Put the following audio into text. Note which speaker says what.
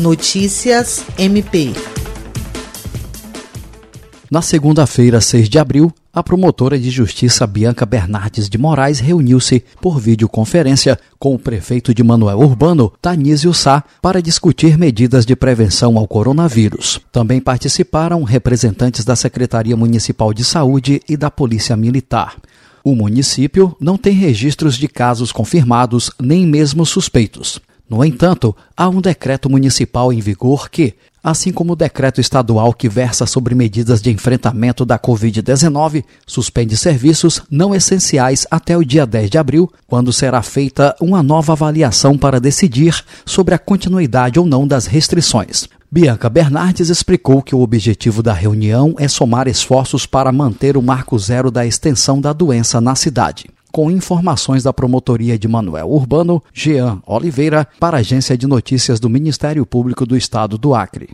Speaker 1: Notícias MP.
Speaker 2: Na segunda-feira, 6 de abril, a promotora de justiça Bianca Bernardes de Moraes reuniu-se por videoconferência com o prefeito de Manuel Urbano, Tanísio Sá, para discutir medidas de prevenção ao coronavírus. Também participaram representantes da Secretaria Municipal de Saúde e da Polícia Militar. O município não tem registros de casos confirmados nem mesmo suspeitos. No entanto, há um decreto municipal em vigor que, assim como o decreto estadual que versa sobre medidas de enfrentamento da Covid-19, suspende serviços não essenciais até o dia 10 de abril, quando será feita uma nova avaliação para decidir sobre a continuidade ou não das restrições. Bianca Bernardes explicou que o objetivo da reunião é somar esforços para manter o marco zero da extensão da doença na cidade com informações da Promotoria de Manuel Urbano, Jean Oliveira, para a Agência de Notícias do Ministério Público do Estado do Acre.